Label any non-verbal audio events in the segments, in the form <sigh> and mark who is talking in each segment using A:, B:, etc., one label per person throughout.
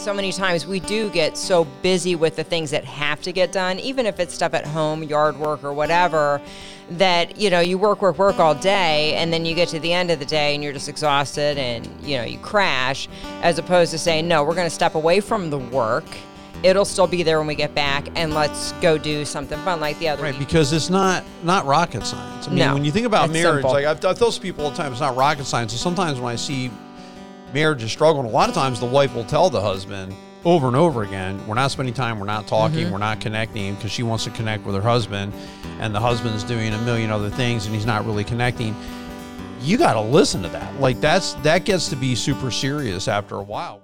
A: so many times we do get so busy with the things that have to get done, even if it's stuff at home, yard work, or whatever, that, you know, you work, work, work all day, and then you get to the end of the day and you're just exhausted and, you know, you crash, as opposed to saying, no, we're going to step away from the work it'll still be there when we get back and let's go do something fun like the other
B: Right,
A: week.
B: because it's not not rocket science. I mean,
A: No,
B: when you think about marriage,
A: simple.
B: like I've, I tell people all the time, it's not rocket science. And sometimes when I see marriages struggling, a lot of times the wife will tell the husband over and over again, "We're not spending time. We're not talking.
A: Mm-hmm.
B: We're not connecting," because she wants to connect with her husband, and the husband's doing a million other things, and he's not really connecting. You got to listen to that. Like that's that gets to be super serious after a while.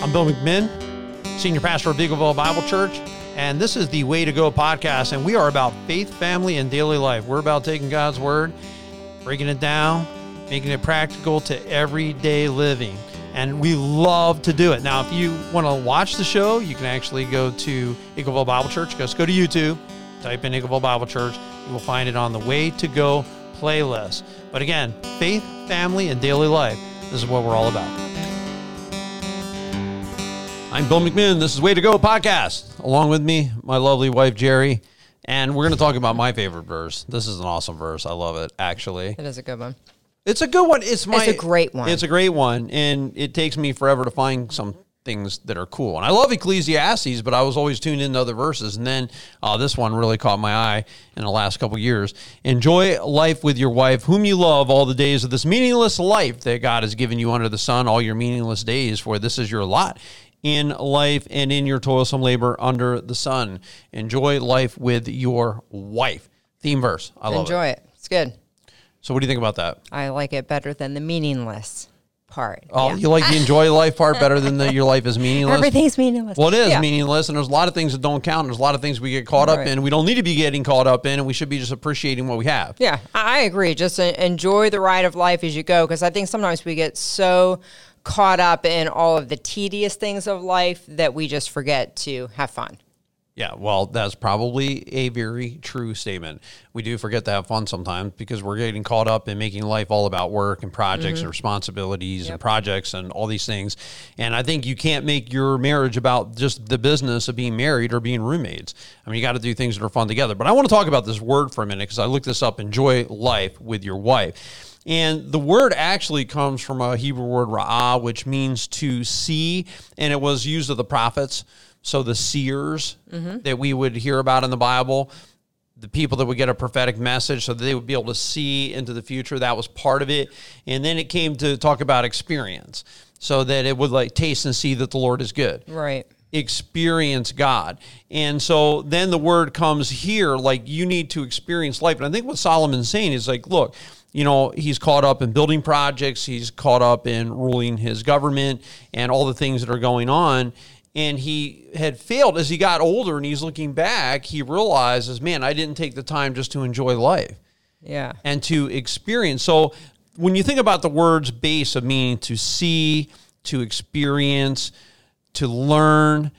B: I'm Bill McMinn, Senior Pastor of Eagleville Bible Church, and this is the Way to Go podcast. And we are about faith, family, and daily life. We're about taking God's Word, breaking it down, making it practical to everyday living. And we love to do it. Now, if you want to watch the show, you can actually go to Eagleville Bible Church. Just go to YouTube, type in Eagleville Bible Church. You will find it on the Way to Go playlist. But again, faith, family, and daily life. This is what we're all about. I'm Bill McMinn. This is Way to Go podcast. Along with me, my lovely wife, Jerry. And we're going to talk about my favorite verse. This is an awesome verse. I love it, actually.
A: It is a good one.
B: It's a good one. It's my.
A: a great one.
B: It's a great one, and it takes me forever to find some things that are cool. And I love Ecclesiastes, but I was always tuned into other verses, and then uh, this one really caught my eye in the last couple years. Enjoy life with your wife, whom you love, all the days of this meaningless life that God has given you under the sun, all your meaningless days. For this is your lot in life and in your toilsome labor under the sun. Enjoy life with your wife. Theme verse. I love it.
A: Enjoy
B: it.
A: it. It's good.
B: So, what do you think about that?
A: I like it better than the meaningless part.
B: Oh,
A: Yeah.
B: you like the enjoy life part better than the your life is meaningless?
A: Everything's meaningless.
B: Well, it is
A: Yeah.
B: meaningless, and there's a lot of things that don't count. There's a lot of things we get caught up in. We don't need to be getting caught up in, and we should be just appreciating what we have.
A: Yeah, I agree. Just enjoy the ride of life as you go, because I think sometimes we get so caught up in all of the tedious things of life that we just forget to have fun.
B: Yeah, well, that's probably a very true statement. We do forget to have fun sometimes because we're getting caught up in making life all about work and projects and mm-hmm. responsibilities and projects and all these things. And I think you can't make your marriage about just the business of being married or being roommates. I mean, you got to do things that are fun together. But I want to talk about this word for a minute because I looked this up enjoy life with your wife. And the word actually comes from a Hebrew word ra'ah, which means to see, and it was used of the prophets. So the seers mm-hmm. that we would hear about in the Bible, the people that would get a prophetic message so that they would be able to see into the future, that was part of it. And then it came to talk about experience, so that it would like taste and see that the Lord is good
A: Right.
B: experience God. And so then the word comes here like you need to experience life. And I think what Solomon's saying is like, look, you know, he's caught up in building projects, he's caught up in ruling his government and all the things that are going on. And he had failed as he got older and he's looking back, he realizes, man, I didn't take the time just to enjoy life
A: Yeah.
B: and to experience. So when you think about the words base of meaning to see, to experience, to learn,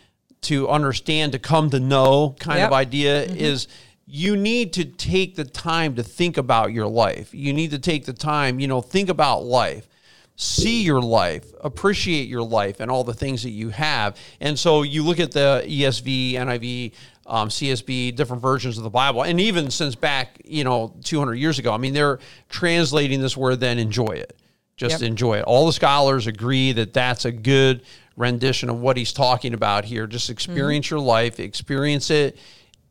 B: to understand, to come to know kind
A: Yep.
B: of idea mm-hmm. is you need to take the time to think about your life. You need to take the time, you know, think about life. See your life, appreciate your life, and all the things that you have. And so you look at the ESV, NIV, um, CSB, different versions of the Bible, and even since back, you know, 200 years ago, I mean, they're translating this word then enjoy it. Just
A: Yep.
B: enjoy it. All the scholars agree that that's a good rendition of what he's talking about here. Just experience your life, experience it,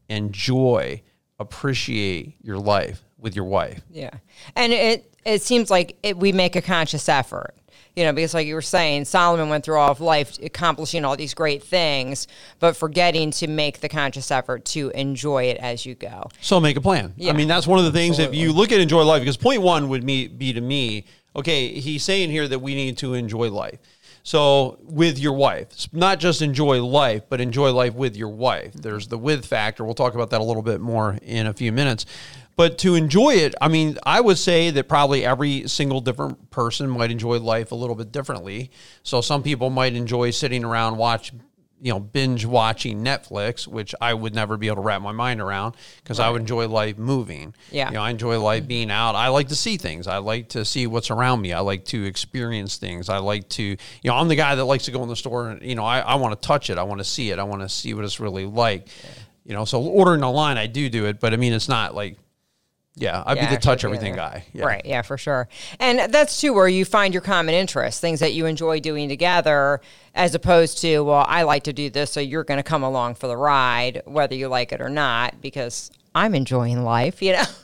B: enjoy, appreciate your life with your wife.
A: Yeah, and it it seems like it, we make a conscious effort, you know, because like you were saying, Solomon went through all of life accomplishing all these great things, but forgetting to make the conscious effort to enjoy it as you go.
B: So make a plan. I mean, that's one of the things if you look at enjoy life, because point one would me, be to me, okay, he's saying here that we need to enjoy life. So with your wife, not just enjoy life, but enjoy life with your wife. Mm-hmm. There's the with factor. We'll talk about that a little bit more in a few minutes. But to enjoy it, I mean, I would say that probably every single different person might enjoy life a little bit differently. So some people might enjoy sitting around watch you know, binge watching Netflix, which I would never be able to wrap my mind around because I would enjoy life moving.
A: Yeah.
B: You know, I enjoy life being out. I like to see things. I like to see what's around me. I like to experience things. I like to, you know, I'm the guy that likes to go in the store and, you know, I, I want to touch it. I want to see it. I want to see what it's really like. You know, so ordering online, I do do it, but I mean, it's not like, yeah, I'd
A: Yeah,
B: be the touch everything guy. Yeah.
A: Right, yeah, for sure. And that's too where you find your common interests, things that you enjoy doing together, as opposed to, well, I like to do this, so you're going to come along for the ride, whether you like it or not, because I'm enjoying life, you know? <laughs>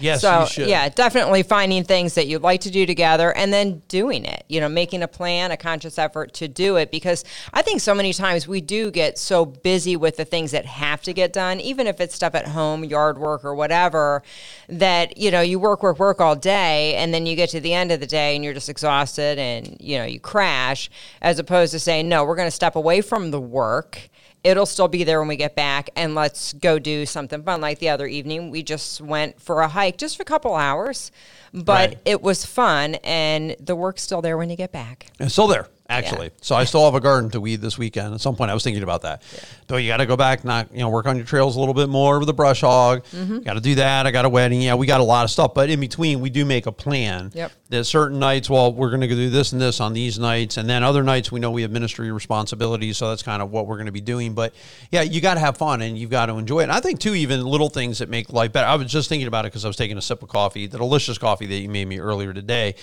B: Yes,
A: so
B: you should.
A: yeah, definitely finding things that you'd like to do together and then doing it. You know, making a plan, a conscious effort to do it because I think so many times we do get so busy with the things that have to get done, even if it's stuff at home, yard work or whatever, that you know you work, work, work all day, and then you get to the end of the day and you're just exhausted and you know you crash, as opposed to saying no, we're going to step away from the work it'll still be there when we get back and let's go do something fun like the other evening. We just went for a hike just for a couple hours but
B: Right.
A: it was fun and the work's still there when you get back.
B: It's still there, actually. So I still have a garden to weed this weekend. At some point, I was thinking about that. Though you got to go back, not you know, work on your trails a little bit more with the brush hog.
A: Mm-hmm.
B: Got to do that. I got a wedding. Yeah, we got a lot of stuff. But in between, we do make a plan.
A: Yep.
B: That certain nights, well, we're going to do this and this on these nights, and then other nights we know we have ministry responsibilities, so that's kind of what we're going to be doing. But yeah, you got to have fun and you've got to enjoy it. And I think too, even little things that make life better. I was just thinking about it because I was taking a sip of coffee, the delicious coffee that you made me earlier today.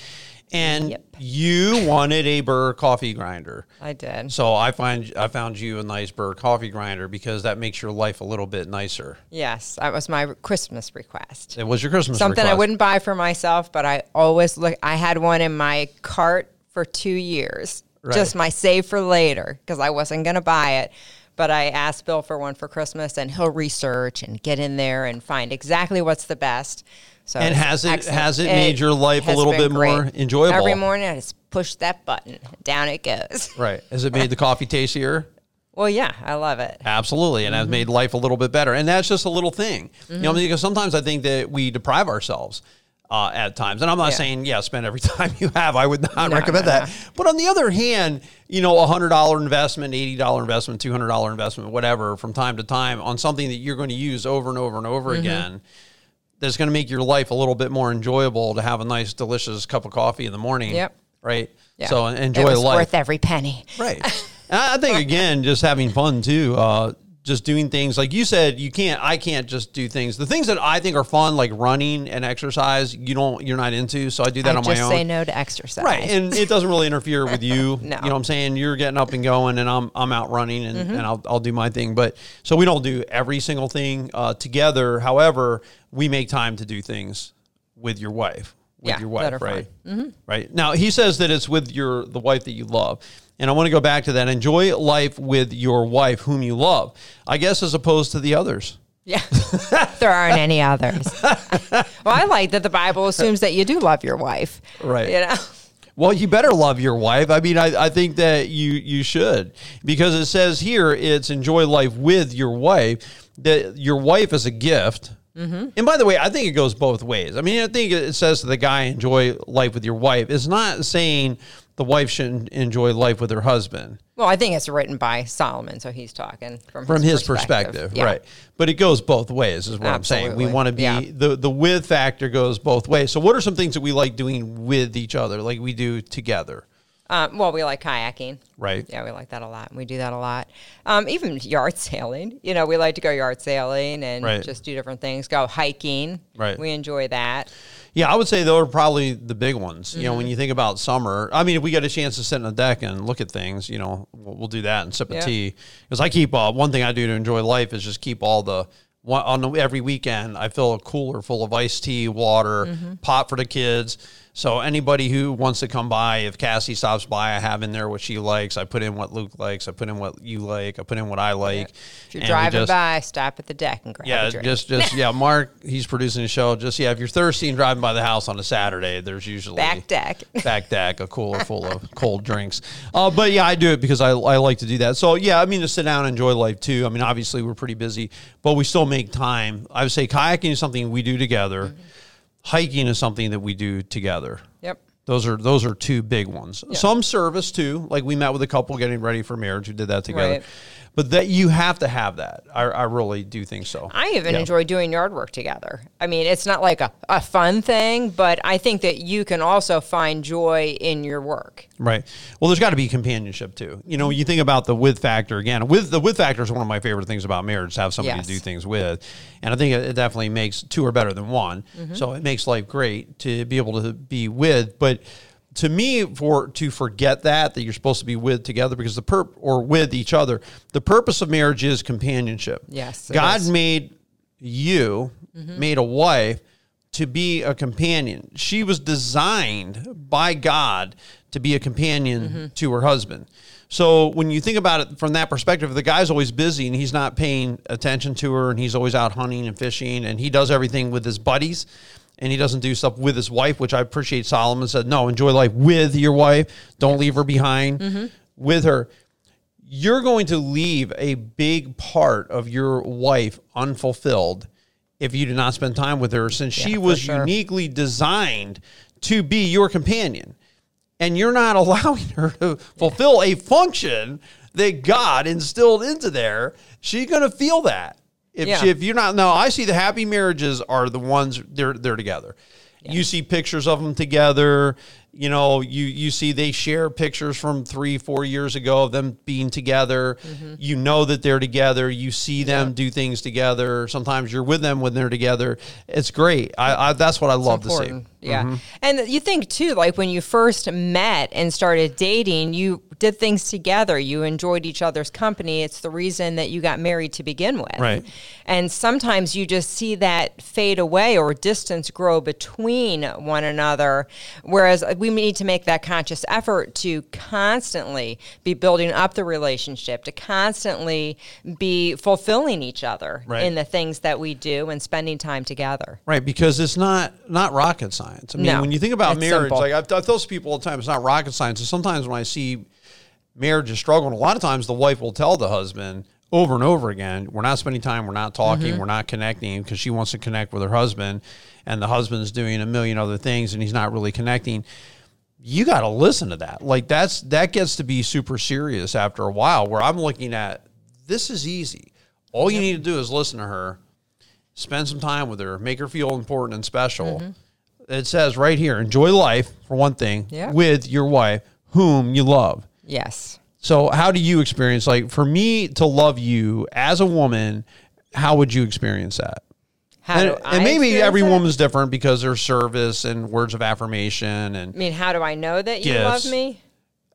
B: And
A: Yep.
B: you wanted a Burr coffee grinder.
A: i did
B: So I find I found you a nice Burr coffee grinder because that makes your life a little bit nicer.
A: yes that was my christmas request
B: It was your Christmas request.
A: something i wouldn't buy for myself but i always look i had one in my cart for two years
B: Right.
A: just my save for later because i wasn't going to buy it but i asked bill for one for christmas and he'll research and get in there and find exactly what's the best so
B: And has it-
A: excellent.
B: has it made your life a little bit more enjoyable?
A: every morning i just push that button down it goes <laughs>
B: Right. Has it made the coffee tastier?
A: well yeah i love it
B: Absolutely, and has
A: Mm-hmm.
B: made life a little bit better. And that's just a little thing, you know, because sometimes I think that we deprive ourselves uh, at times. And I'm not
A: Yeah.
B: saying yeah, spend every <laughs> time you have. I would not
A: No,
B: recommend
A: no,
B: that.
A: no.
B: But on the other hand, you know, a hundred dollar investment, eighty dollar investment, two hundred dollar investment, whatever, from time to time on something that you're going to use over and over and over
A: Mm-hmm.
B: again. That's going to make your life a little bit more enjoyable to have a nice, delicious cup of coffee in the morning.
A: Yep.
B: Right.
A: Yeah.
B: So enjoy
A: it was
B: life.
A: worth every penny
B: Right. I think again, just having fun too. Uh, just doing things like you said, you can't. I can't just do things. The things that I think are fun, like running and exercise, you don't. You're not into. So I do that
A: I
B: on my own.
A: say no to exercise
B: Right, and it doesn't really interfere with you. <laughs>
A: No.
B: You know what I'm saying? You're getting up and going, and I'm I'm out running, and,
A: Mm-hmm.
B: and I'll I'll do my thing. But so we don't do every single thing uh, together. However, we make time to do things with your wife. With
A: Yeah,
B: your wife, right?
A: fun.
B: Right now, he says that it's with your the wife that you love, and I want to go back to that. Enjoy life with your wife, whom you love. I guess as opposed to the others.
A: Yeah. <laughs> there aren't any others. <laughs> well, I like that the Bible assumes that you do love your wife.
B: Right.
A: You know?
B: Well, you better love your wife. I mean, I, I think that you you should because it says here it's enjoy life with your wife. That your wife is a gift. Mm-hmm. And by the way, I think it goes both ways. I mean, I think it says to the guy enjoy life with your wife. It's not saying the wife shouldn't enjoy life with her husband
A: Well, I think it's written by Solomon, so he's talking from,
B: from his perspective,
A: Yeah.
B: right? But it goes both ways, is what I'm saying. We want to be
A: Yeah.
B: the the with factor goes both ways. So, what are some things that we like doing with each other, like we do together,
A: Um, well, we like kayaking.
B: right?
A: Yeah, we like that a lot. We do that a lot. Um, even yard <laughs> sailing. You know, we like to go yard sailing and
B: Right.
A: just do different things. Go hiking.
B: Right.
A: We enjoy that.
B: Yeah, I would say those are probably the big ones. You know,
A: Mm-hmm.
B: when you think about summer, I mean, if we get a chance to sit on the deck and look at things, you know, we'll, we'll do that and sip a tea. Because I keep uh, one thing I do to enjoy life is just keep all the one, on the, every weekend. I fill a cooler full of iced tea, water,
A: Mm-hmm.
B: pot for the kids. So anybody who wants to come by, if Cassie stops by, I have in there what she likes. I put in what Luke likes. I put in what you like. I put in what I like.
A: If you're
B: And
A: driving
B: just-
A: by, stop at the deck and grab
B: yeah, just <laughs> just yeah. Mark, he's producing a show. Just yeah, if you're thirsty and driving by the house on a Saturday, there's usually
A: Back deck. <laughs>
B: back deck, a cooler full of cold drinks. Uh, but yeah, I do it because I, I like to do that. So yeah, I mean to sit down and enjoy life too. I mean, obviously we're pretty busy, but we still make time. I would say kayaking is something we do together. Hiking is something that we do together. Those are those are two big ones. Some service too, like we met with a couple getting ready for marriage who did that together.
A: Right.
B: But that you have to have that. I, I really do think so.
A: I even
B: Yeah.
A: enjoy doing yard work together. I mean, it's not like a, a fun thing, but I think that you can also find joy in your work.
B: Right. Well, there's got to be companionship too. You know, you think about the with factor again. With the with factor is one of my favorite things about marriage to have somebody
A: Yes.
B: to do things with, and I think it it definitely makes two are better than one. Mm-hmm. So it makes life great to be able to be with. But to me, for to forget that that you're supposed to be with together because the perp or with each other, the purpose of marriage is companionship.
A: Yes,
B: God
A: is.
B: made you mm-hmm. made a wife to be a companion. She was designed by God to be a companion mm-hmm. to her husband. So when you think about it from that perspective, the guy's always busy and he's not paying attention to her and he's always out hunting and fishing and he does everything with his buddies and he doesn't do stuff with his wife, which I appreciate Solomon said, no, enjoy life with your wife. Don't leave her behind. Mm-hmm. With her. You're going to leave a big part of your wife unfulfilled if you do not spend time with her since she was
A: sure.
B: uniquely designed to be your companion. And you're not <laughs> allowing her to fulfill a function that God instilled into there. She's going to feel that if
A: Yeah.
B: if you're not no I see the happy marriages are the ones they're they're together. You see pictures of them together you know you you see they share pictures from three four years ago of them being together.
A: Mm-hmm.
B: you know that they're together. You see them do things together. Sometimes you're with them when they're together. It's great. I, I that's what i love to see
A: Yeah. Mm-hmm. And you think too, like when you first met and started dating, you did things together. You enjoyed each other's company. It's the reason that you got married to begin with.
B: Right.
A: And sometimes you just see that fade away or distance grow between one another. Whereas we need to make that conscious effort to constantly be building up the relationship, to constantly be fulfilling each other
B: Right.
A: in the things that we do and spending time together.
B: Right, because it's not not rocket science. I mean,
A: No,
B: when you think about marriage,
A: simple.
B: like I've, I tell people all the time, it's not rocket science. And sometimes when I see marriages struggling, a lot of times the wife will tell the husband over and over again, "We're not spending time. We're not talking.
A: Mm-hmm.
B: We're not connecting," because she wants to connect with her husband, and the husband's doing a million other things, and he's not really connecting. You got to listen to that. Like that's that gets to be super serious after a while. Where I'm looking at this is easy. All you need to do is listen to her spend some time with her, make her feel important and special.
A: Mm-hmm.
B: It says right here, enjoy life for one thing
A: Yeah.
B: with your wife, whom you love.
A: Yes.
B: So, how do you experience like for me to love you as a woman? How would you experience that?
A: How
B: and, and maybe every
A: it?
B: woman's different because their service and words of affirmation and
A: I mean, how do I know that you
B: Gifts.
A: love me?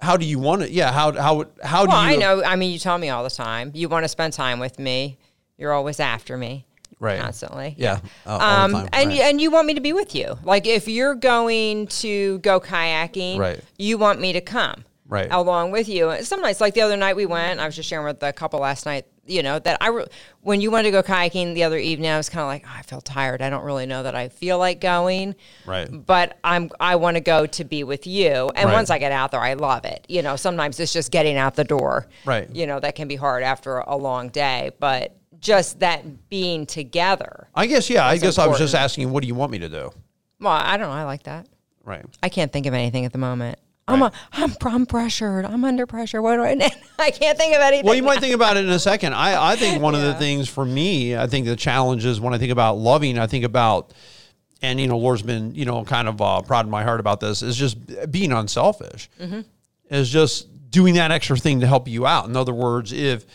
B: how do you want it? Yeah, how how how do you
A: I know. I mean, you tell me all the time. You want to spend time with me. You're always after me.
B: Right.
A: Constantly.
B: Yeah, uh,
A: Um, and
B: right.
A: you, and you want me to be with you. Like if you're going to go kayaking,
B: Right.
A: you want me to come
B: Right.
A: along with you. Some nights, like the other night we went, I was just sharing with the couple last night. You know that I, re- when you wanted to go kayaking the other evening, I was kind of like, oh, I feel tired. I don't really know that I feel like going.
B: Right.
A: But I'm I want to go to be with you. And
B: Right.
A: once I get out there, I love it. You know, sometimes it's just getting out the door.
B: Right.
A: You know, that can be hard after a long day, but just that being together.
B: I guess yeah. I guess I was just asking, what do you want me to do?
A: Well, I don't know. I like that.
B: Right.
A: I can't think of anything at the moment. I'm,
B: Right.
A: I'm I'm pressured. I'm under pressure. What do I? <laughs> I can't think of anything.
B: Well, you might think about it in a second. I, I think one of the <laughs> things for me, I think the challenge is when I think about loving, I think about, and you know, Lord's been, you know, kind of uh, proud in my heart about this, is just being unselfish.
A: Mm-hmm.
B: Is just doing that extra thing to help you out. In other words, if,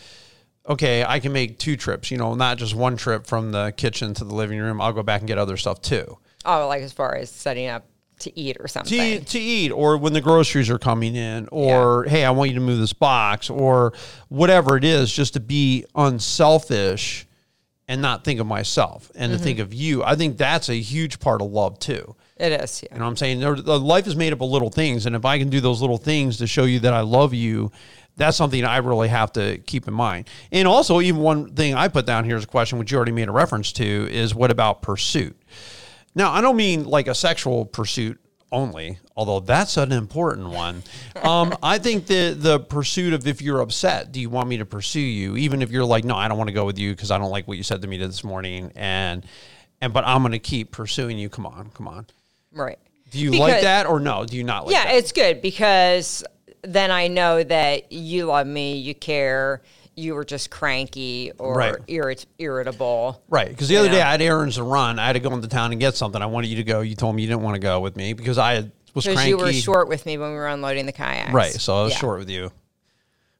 B: okay, I can make two trips, you know, not just one trip from the kitchen to the living room, I'll go back and get other stuff too.
A: oh, like as far as setting up to eat or
B: to,
A: something.
B: eat- to eat or when the groceries are coming in or hey i want you to move this box or whatever it is just to be unselfish and not think of myself and to think mm-hmm. of you i think that's a huge part of love too
A: It is. Yeah.
B: you know what i'm saying life is made up of little things and if i can do those little things to show you that i love you that's something i really have to keep in mind and also even one thing i put down here is a question which you already made a reference to is what about pursuit now, I don't mean like a sexual pursuit only, although that's an important one. <laughs> Um, I think the the pursuit of if you're upset, do you want me to pursue you, even if you're like, no, I don't want to go with you because I don't like what you said to me this morning, and and but I'm going to keep pursuing you. Come on, come on.
A: Right.
B: Do you like that or no? Do you not like
A: yeah,
B: that?
A: it's good because then I know that you love me, you care, you were just cranky or
B: Right.
A: irrit- irritable.
B: Right, because the other
A: know?
B: day I had errands to run. I had to go into town and get something. I wanted you to go. You told me you didn't want to go with me because I was
A: Because
B: cranky.
A: you were short with me when we were unloading the kayaks.
B: Right, so I was
A: Yeah.
B: short with you.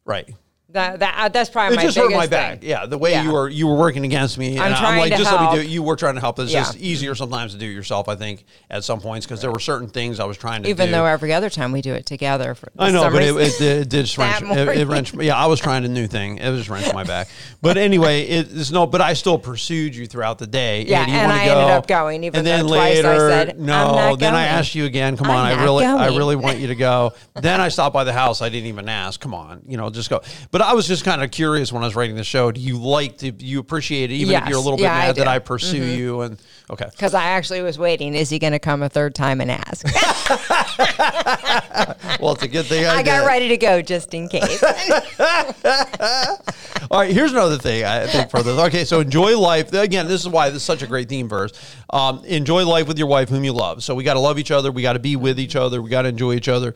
B: Right.
A: That, that uh, that's probably
B: It
A: my
B: just hurt my
A: thing.
B: back. Yeah, the way
A: Yeah.
B: you were you were working against me. and
A: I'm
B: I'm
A: trying
B: like,
A: to
B: just let me do
A: help.
B: it. You were trying to help. It's
A: Yeah.
B: just easier sometimes to do it yourself. I think at some points because there were certain things I was trying to
A: Even
B: do.
A: though every other time we do it together. For
B: I know, but it, it, did- it did <laughs> just wrench. It, it wrenched. Yeah, I was trying a new thing. It was just wrenched my back. But anyway, it, it's no. But I still pursued you throughout the day.
A: Yeah,
B: you
A: and I
B: go?
A: ended up going, even
B: and then
A: twice I
B: later,
A: said, "I'm
B: no. then I asked you again. Come on, I really, I really want you to go. then I stopped by the house. I didn't even ask. Come on, you know, just go. But I was just kind of curious when I was writing the show. Do you like to? You appreciate it, even if you're a little bit
A: Yeah, I
B: mad that
A: do. Mm-hmm.
B: I pursue you? And okay,
A: Because I actually was waiting. Is he going to come a third time and ask? <laughs>
B: well, it's a good thing I,
A: I got ready to go just in case. <laughs>
B: All right, here's another thing I think for this. Okay, so enjoy life. Again, this is why this is such a great theme verse. Um, enjoy life with your wife, whom you love. So we got to love each other. We got to be with each other. We got to enjoy each other.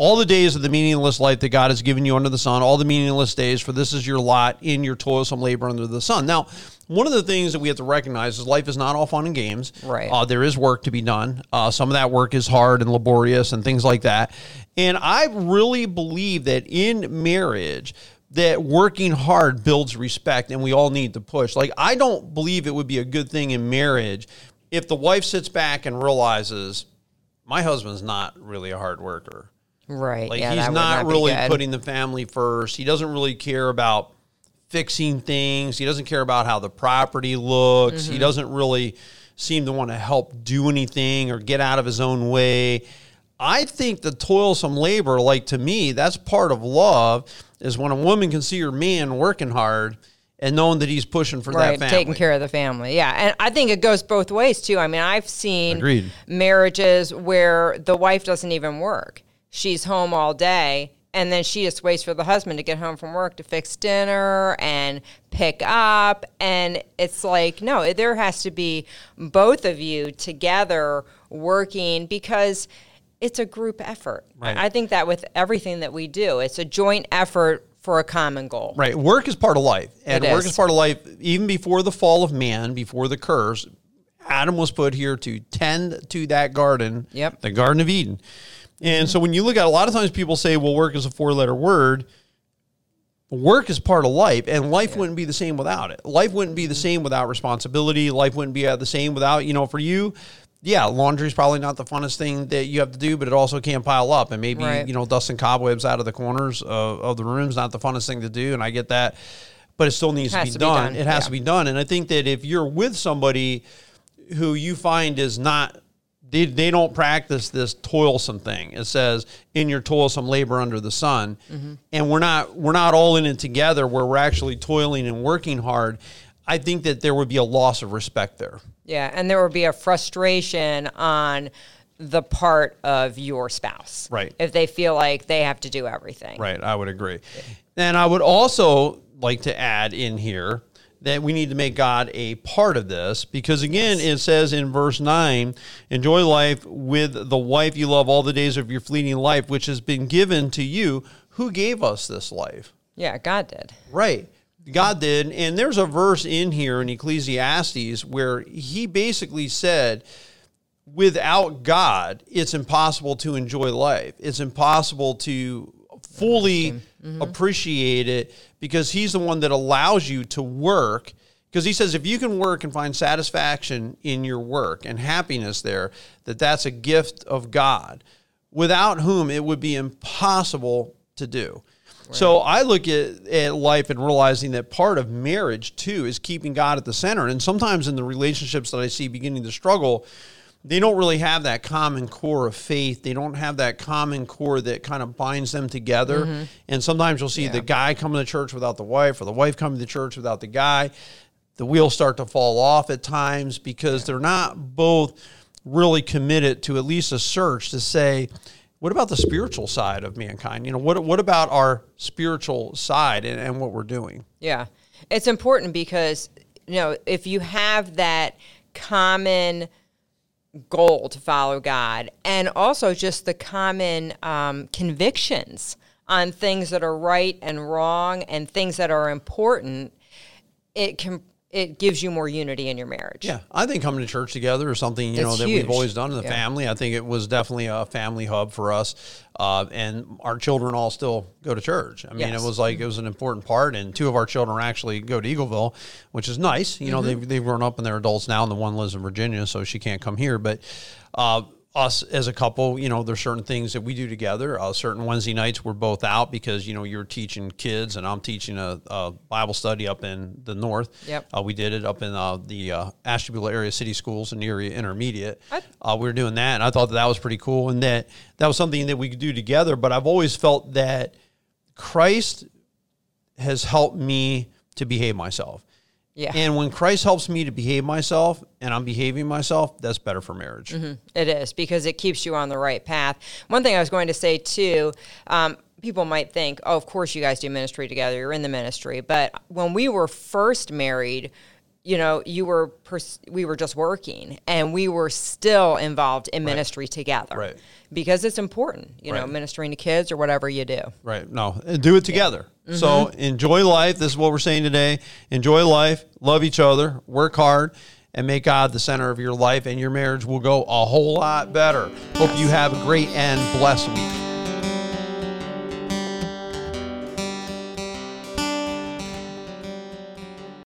B: All the days of the meaningless life that God has given you under the sun, all the meaningless days, for this is your lot in your toilsome labor under the sun. Now, one of the things that we have to recognize is life is not all fun and games.
A: Right.
B: Uh, there is work to be done. Uh, some of that work is hard and laborious and things like that. And I really believe that in marriage, that working hard builds respect and we all need to push. Like, I don't believe it would be a good thing in marriage if the wife sits back and realizes, my husband's not really a hard worker.
A: Right.
B: Like
A: yeah,
B: he's
A: would
B: not, really putting the family first. He doesn't really care about fixing things. He doesn't care about how the property looks.
A: Mm-hmm.
B: He doesn't really seem to want to help do anything or get out of his own way. I think the toilsome labor, like to me, that's part of love, is when a woman can see her man working hard and knowing that he's pushing for
A: right,
B: that family.
A: taking care of the family. Yeah, and I think it goes both ways too. I mean, I've seen
B: Agreed.
A: marriages where the wife doesn't even work; she's home all day, and then she just waits for the husband to get home from work to fix dinner and pick up. And it's like, no, there has to be both of you together working because. It's a group effort.
B: Right.
A: I think that with everything that we do, it's a joint effort for a common goal.
B: Right. Work is part of life. And
A: It
B: work
A: is.
B: is part of life even before the fall of man, before the curse. Adam was put here to tend to that garden,
A: Yep.
B: the Garden of Eden. And so when you look at it, a lot of times people say, well, work is a four letter word. Work is part of life, and life wouldn't be the same without it. Life wouldn't be the same without responsibility. Life wouldn't be uh, the same without, you know, for you, yeah, laundry is probably not the funnest thing that you have to do, but it also can pile up. And maybe,
A: Right.
B: you know, dusting cobwebs out of the corners of, of the rooms, not the funnest thing to do. And I get that, but it still needs to be,
A: to be
B: done.
A: done,
B: It has
A: yeah.
B: to be done. And I think that if you're with somebody who you find is not they, they don't practice this toilsome thing. It says in your toilsome labor under the sun,
A: Mm-hmm.
B: and we're not we're not all in it together where we're actually toiling and working hard. I think that there would be a loss of respect there.
A: Yeah, and there would be a frustration on the part of your spouse.
B: Right.
A: If they feel like they have to do everything.
B: Right, I would agree. And I would also like to add in here that we need to make God a part of this because again it says in verse 9 enjoy life with the wife you love all the days of your fleeting life which has been given to you who gave us this life
A: Yeah, God did.
B: Right. God did. And there's a verse in here in Ecclesiastes where he basically said, without God, it's impossible to enjoy life. It's impossible to fully mm-hmm. appreciate it because he's the one that allows you to work. Because he says if you can work and find satisfaction in your work and happiness there, that that's a gift of God, without whom it would be impossible to do. So I look at, at life and realizing that part of marriage too is keeping God at the center. And sometimes in the relationships that I see beginning to struggle, they don't really have that common core of faith. They don't have that common core that kind of binds them together. Mm-hmm. And sometimes you'll see the guy coming to church without the wife or the wife coming to church without the guy. The wheels start to fall off at times because they're not both really committed to at least a search to say, what about the spiritual side of mankind? You know, what what about our spiritual side and, and what we're doing?
A: Yeah. It's important because, you know, if you have that common goal to follow God, and also just the common um, convictions on things that are right and wrong and things that are important, it can it gives you more unity in your marriage.
B: Yeah, I think coming to church together is something you know that
A: huge.
B: we've always done in the
A: Yeah.
B: family. I think it was definitely a family hub for us, uh, and our children all still go to church. I mean,
A: Yes.
B: it was like it was an important part, and two of our children actually go to Eagleville, which is nice. You know,
A: Mm-hmm.
B: they've they've grown up and they're adults now, and the one lives in Virginia, so she can't come here, but. Uh, us as a couple, you know, there's certain things that we do together. Uh, certain Wednesday nights we're both out because you know you're teaching kids and I'm teaching a, a Bible study up in the north.
A: Yep.
B: Uh, we did it up in uh, the uh, Ashtabula area city schools and area intermediate. Uh, we were doing that, and I thought that, that was pretty cool, and that that was something that we could do together. But I've always felt that Christ has helped me to behave myself.
A: Yeah.
B: And when Christ helps me to behave myself, and I'm behaving myself, that's better for marriage.
A: It is because it keeps you on the right path. One thing I was going to say too, um, people might think, oh, of course you guys do ministry together. You're in the ministry. But when we were first married, you know, you were pers- we were just working, and we were still involved in ministry together,
B: Right.
A: Because it's important, you know, ministering to kids or whatever you do.
B: Right. No, do it together. So mm-hmm. enjoy life. This is what we're saying today. Enjoy life, love each other, work hard, and make God the center of your life, and your marriage will go a whole lot better. Hope you have a great and blessed week.